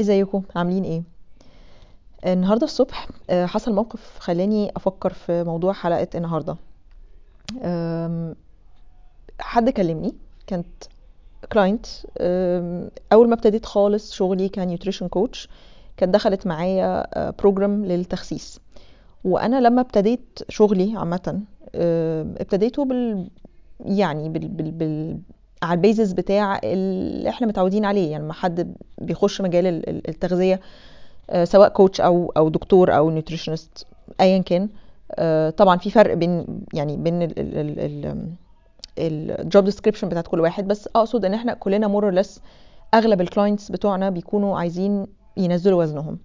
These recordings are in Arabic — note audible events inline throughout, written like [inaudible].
ازيكم؟ عاملين إيه؟ النهارده الصبح آه، حصل موقف خلاني أفكر في موضوع حلقة النهارده. حد كلمني كانت client أول ما ابتديت خالص شغلي ك nutrition coach كانت دخلت معايا program للتخسيس. وأنا لما ابتديت شغلي عامة ابتديته بال يعني بال, بال, بال على ال basis بتاع اللي إحنا متعودين عليه. يعني لما حد بيخش مجال ال- ال- التغذية آه، سواء coach أو أو دكتور أو nutritionist ايا كان آه، طبعا في فرق بين يعني بين ال job description بتاعت كل واحد. بس أقصد إن إحنا كلنا more أغلب ال clients بتوعنا بيكونوا عايزين ينزلوا وزنهم.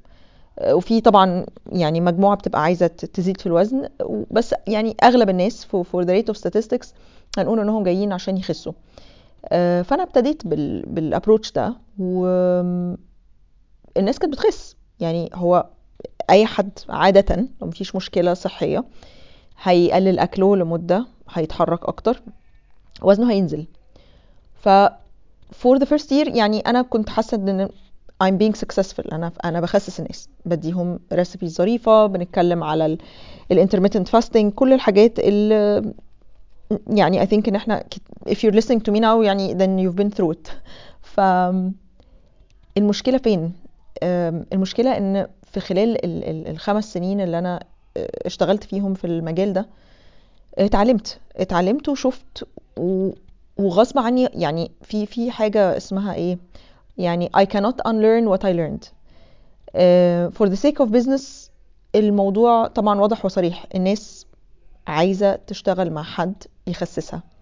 آه، وفي طبعا يعني مجموعة بتبقى عايزة تزيد في الوزن. بس يعني أغلب الناس for the sake of statistics هنقول إنهم جايين عشان يخسوا. فأنا ابتديت بال بال approach ده والناس كانت بتخس. يعني هو أي حد عادة لو مفيش مشكلة صحية هيقلل أكله لمدة هيتحرك أكتر وزنه هينزل. ف for the first year يعني أنا كنت حاسة إن I'm being successful. أنا أنا بخسس الناس. بديهم recipes ظريفة بنتكلم على ال ال intermittent fasting كل الحاجات اللي يعني I think إن إحنا if you're listening to me now يعني then you've been through it. ف المشكلة فين؟ أم، المشكلة إن في خلال ال- ال- الخمس سنين اللي أنا أه، اشتغلت فيهم في المجال ده اتعلمت. اتعلمت وشفت و- وغصب عني يعني في في حاجة اسمها إيه؟ يعني I cannot unlearn what I learned. uh, for the sake of business الموضوع طبعا واضح وصريح. الناس عايزة تشتغل مع حد يخسسها. آه،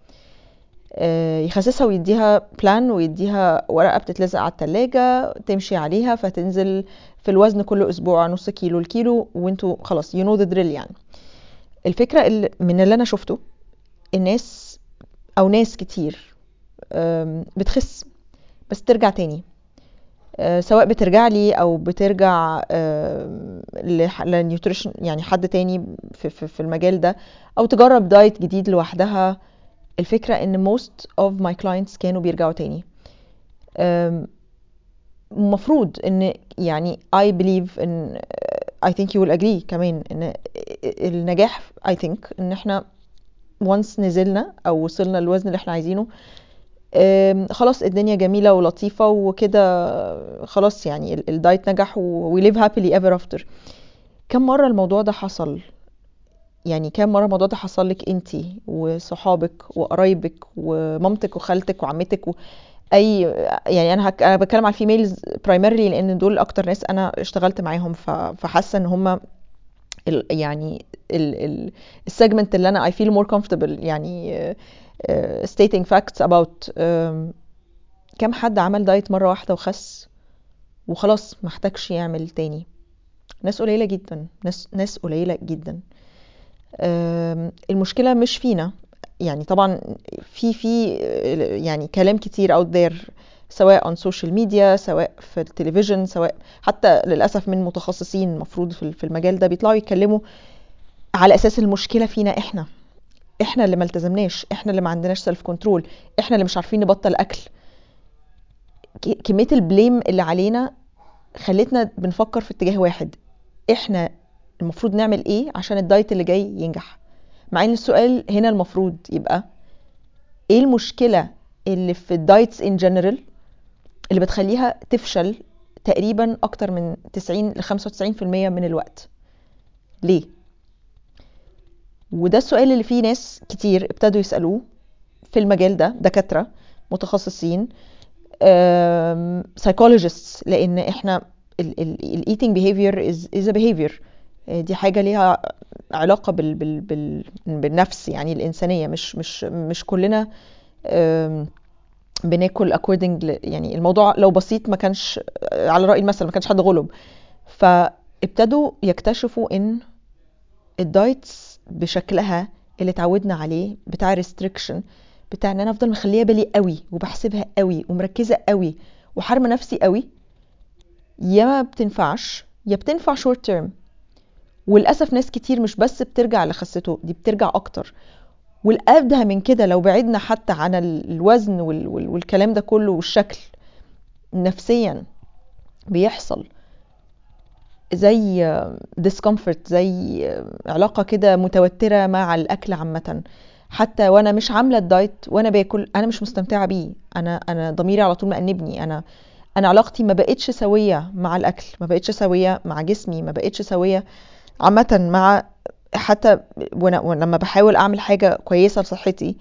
يخسسها ويديها بلان ويديها ورقة بتتلزق على التلاجة تمشي عليها فتنزل في الوزن كل أسبوع نص كيلو الكيلو وانتوا خلاص you know the drill يعني. الفكرة اللي من اللي أنا شفته الناس أو ناس كتير بتخس بس ترجع تاني. آه، سواء بترجع لي أو بترجع ل nutrition يعني حد تاني في المجال ده أو تجرب diet جديد لوحدها الفكرة إن most of my clients كانوا بيرجعوا تاني. المفروض إن يعني I believe إن I think you will agree كمان إن النجاح I think إن إحنا once نزلنا أو وصلنا للوزن اللي إحنا عايزينه خلاص الدنيا جميلة ولطيفة وكده خلاص يعني ال- ال diet نجح و we live happily ever after. كم مرة الموضوع ده حصل؟ يعني كم مرة الموضوع ده حصل لك انتي وصحابك وقرايبك ومامتك وخالتك وعمتك و... اي يعني أنا هك... أنا بتكلم على ال females primarily لأن دول أكتر ناس أنا اشتغلت معاهم. ف... فحاسة إن هم ال... يعني ال... ال... ال segment اللي أنا I feel more comfortable يعني facts about um, كم حد عمل دايت مرة واحدة وخس وخلاص محتاجش يعمل تاني. ناس قليلة جدا ناس ناس قليلة جدا. آم، المشكلة مش فينا. يعني طبعا في في يعني كلام كتير out there سواء on social media سواء في التلفزيون سواء حتى للأسف من متخصصين المفروض في المجال ده بيطلعوا يتكلموا على أساس المشكلة فينا إحنا. إحنا اللي ما التزمناش إحنا اللي ما عندناش self control إحنا اللي مش عارفين نبطل أكل. ك- كمية ال blame اللي علينا خلتنا بنفكر في اتجاه واحد. إحنا المفروض نعمل إيه عشان ال diet اللي جاي ينجح؟ مع إن السؤال هنا المفروض يبقى إيه المشكلة اللي في ال diets in general اللي بتخليها تفشل تقريبا أكتر من 90 ل 95% من الوقت؟ ليه؟ وده السؤال اللي فيه ناس كتير ابتدوا يسألوه في المجال ده دكاترة متخصصين psychologists لأن إحنا ال ال ال eating behavior. آه، دي حاجة ليها علاقة بال بال بال بالنفس يعني الإنسانية مش مش مش كلنا بناكل ل- يعني الموضوع لو بسيط ما كانش على رأي المثل ما كانش حد غلب. فابتدوا يكتشفوا إن ال diets بشكلها اللي اتعودنا عليه بتاع restriction بتاع إن أنا أفضل مخلية بالي قوي وبحسبها قوي ومركزة قوي وحارمة نفسي قوي يا ما بتنفعش يا بتنفع short term وللأسف ناس كتير مش بس بترجع لخسته دي بترجع أكتر. والأبدى من كده لو بعدنا حتى عن ال- الوزن وال- وال- والكلام ده كله والشكل نفسيا بيحصل زي discomfort زي علاقة كده متوترة مع الأكل عامة. حتى وأنا مش عاملة الدايت وأنا باكل أنا مش مستمتعة بيه. أنا أنا ضميري على طول مأنبني. أنا أنا علاقتي ما بقتش سوية مع الأكل ما بقتش سوية مع جسمي ما بقتش سوية عامة مع حتى لما بحاول أعمل حاجة كويسة لصحتي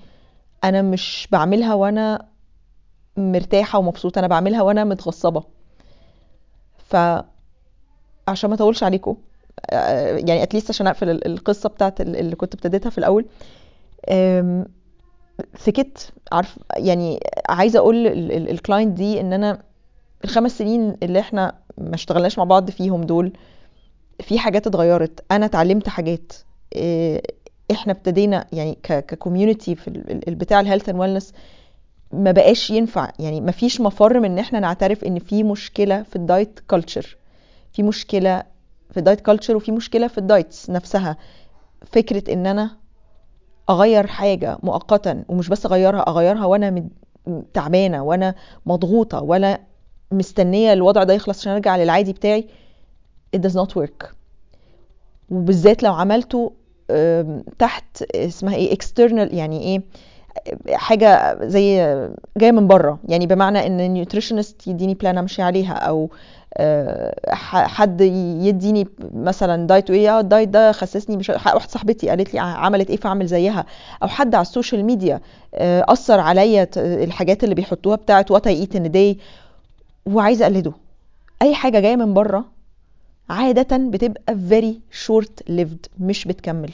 أنا مش بعملها وأنا مرتاحة ومبسوطة أنا بعملها وأنا متغصبة. ف عشان ما أطولش عليكم يعني at least عشان أقفل القصة بتاعت اللي كنت ابتديتها في الأول. سكت عارف يعني عايزة أقول ال client دي إن أنا الخمس سنين اللي إحنا ما اشتغلناش مع بعض فيهم دول في حاجات اتغيرت أنا اتعلمت حاجات إحنا ابتدينا يعني ك community في البتاع ال health and wellness ما بقاش ينفع يعني ما فيش مفر من إن إحنا نعترف إن في مشكلة في ال diet culture في مشكلة في ال diet culture وفي مشكلة في ال diets نفسها. فكرة إن أنا أغير حاجة مؤقتا ومش بس أغيرها أغيرها وأنا تعبانة وأنا مضغوطة وأنا مستنية الوضع ده يخلص عشان أرجع للعادي بتاعي it does not work. وبالذات لو عملته تحت اسمها إيه external يعني إيه حاجة زي جاية من بره. يعني بمعنى إن ال nutritionist يديني plan أمشي عليها أو حد يديني مثلا diet وايه ال diet ده خسسني مش واحدة صاحبتي قالت لي عملت إيه فأعمل زيها. أو حد على ال social media أثر عليا الحاجات اللي بيحطوها بتاعت what I eat in a day وعايزة أقلده. أي حاجة جاية من بره عادة بتبقى very short lived مش بتكمل.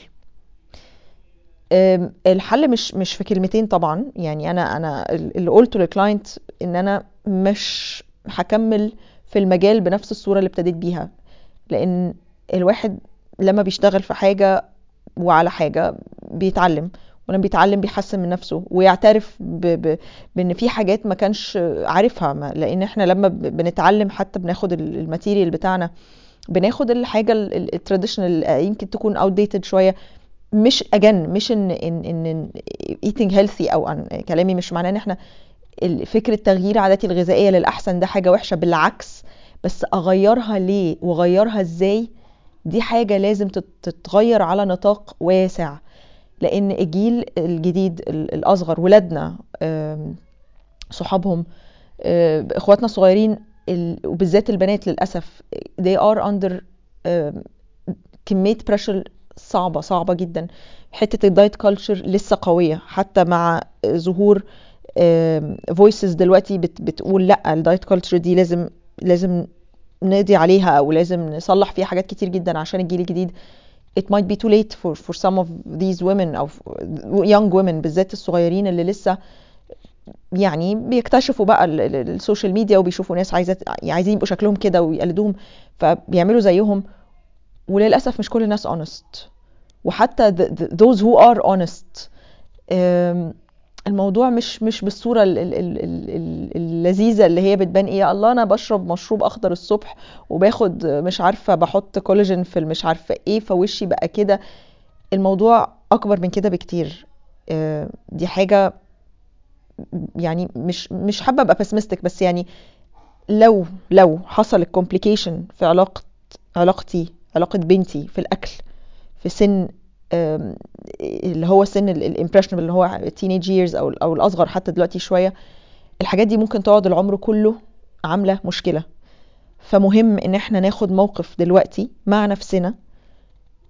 الحل مش مش في كلمتين طبعا. يعني أنا أنا اللي قلته للكلاينت إن أنا مش هكمل في المجال بنفس الصورة اللي ابتديت بيها. لأن الواحد لما بيشتغل في حاجة وعلى حاجة بيتعلم ولما بيتعلم بيحسن من نفسه ويعترف ب... ب... بإن في حاجات ما كانش عارفها. ما... لأن إحنا لما بنتعلم حتى بناخد ال material بتاعنا بناخد الحاجة ال traditional يمكن تكون outdated شوية. مش again مش إن إن إن eating healthy أو أن كلامي مش معناه إن إحنا فكرة تغيير عاداتي الغذائية للأحسن ده حاجة وحشة بالعكس. بس أغيرها ليه وأغيرها إزاي؟ دي حاجة لازم تتغير على نطاق واسع. لأن الجيل الجديد الأصغر ولادنا صحابهم إخواتنا الصغيرين وبالذات البنات للأسف they are under كمية pressure صعبة صعبة جدا. حتة ال diet culture لسه قوية. حتى مع ظهور voices دلوقتي بت بتقول لأ ال diet culture دي لازم لازم نقضي عليها أو لازم نصلح فيها حاجات كتير جدا عشان الجيل الجديد. It might be too late for for some of these women أو young women بالذات الصغيرين اللي لسه يعني بيكتشفوا بقى ال social media وبيشوفوا ناس عايزه عايزين يبقوا شكلهم كده ويقلدوهم فبيعملوا زيهم. وللأسف مش كل الناس honest. وحتى those who are honest. الموضوع مش مش بالصورة ال ال ال ال اللذيذة اللي هي بتبان إيه الله أنا بشرب مشروب أخضر الصبح وباخد مش عارفة بحط كولاجين في مش عارفة إيه فوشي بقى كده. الموضوع أكبر من كده بكتير. دي حاجة يعني مش مش حابة أبقى pessimistic بس يعني لو لو حصل ال complication في علاقة علاقتي علاقة بنتي في الأكل في سن اللي هو سن ال impressionable اللي هو teenage years أو أو الأصغر حتى دلوقتي شوية الحاجات دي ممكن تقعد العمر كله عاملة مشكلة. فمهم إن إحنا ناخد موقف دلوقتي مع نفسنا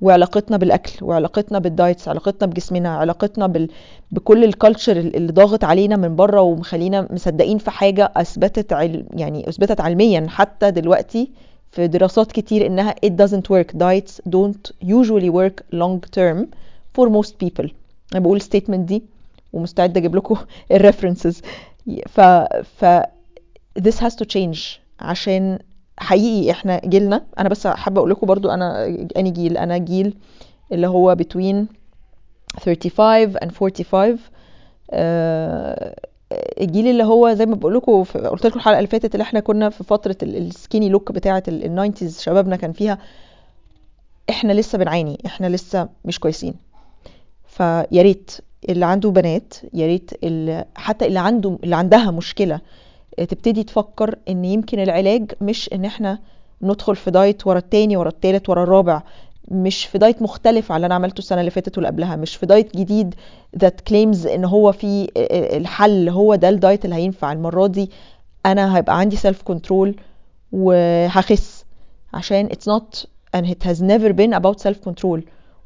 وعلاقتنا بالأكل وعلاقتنا بال diets علاقتنا بجسمنا علاقتنا بال... بكل ال culture اللي ضاغط علينا من بره ومخلينا مصدقين في حاجة أثبتت عل... يعني أثبتت علميا حتى دلوقتي في دراسات كتير إنها it doesn't work. Diets don't usually work long term for most people. أنا بقول ال statement دي ومستعده أجيب لكم [laughs] ال references ف ف this has to change عشان حقيقي إحنا جيلنا. أنا بس حابة أقول لكم برضو أنا أني جيل أنا جيل اللي هو between 35 and 45 آه الجيل اللي هو زي ما بقول لكم قلت لكم الحلقة اللي فاتت اللي إحنا كنا في فترة ال skinny look بتاعة ال nineties شبابنا كان فيها. إحنا لسه بنعاني إحنا لسه مش كويسين. فيا ريت اللي عنده بنات يا ريت حتى اللي عنده اللي عندها مشكلة تبتدي تفكر إن يمكن العلاج مش إن إحنا ندخل في diet ورا التاني ورا التالت ورا الرابع. مش في diet مختلف عن اللي أنا عملته السنة اللي فاتت واللي قبلها مش في diet جديد that claims إن هو في الحل. هو ده ال diet اللي هينفع. المرة دي أنا هيبقى عندي self control وهخس. عشان it's not and it has never been about self control.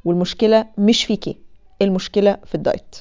والمشكلة مش فيكي. المشكلة في الدايت.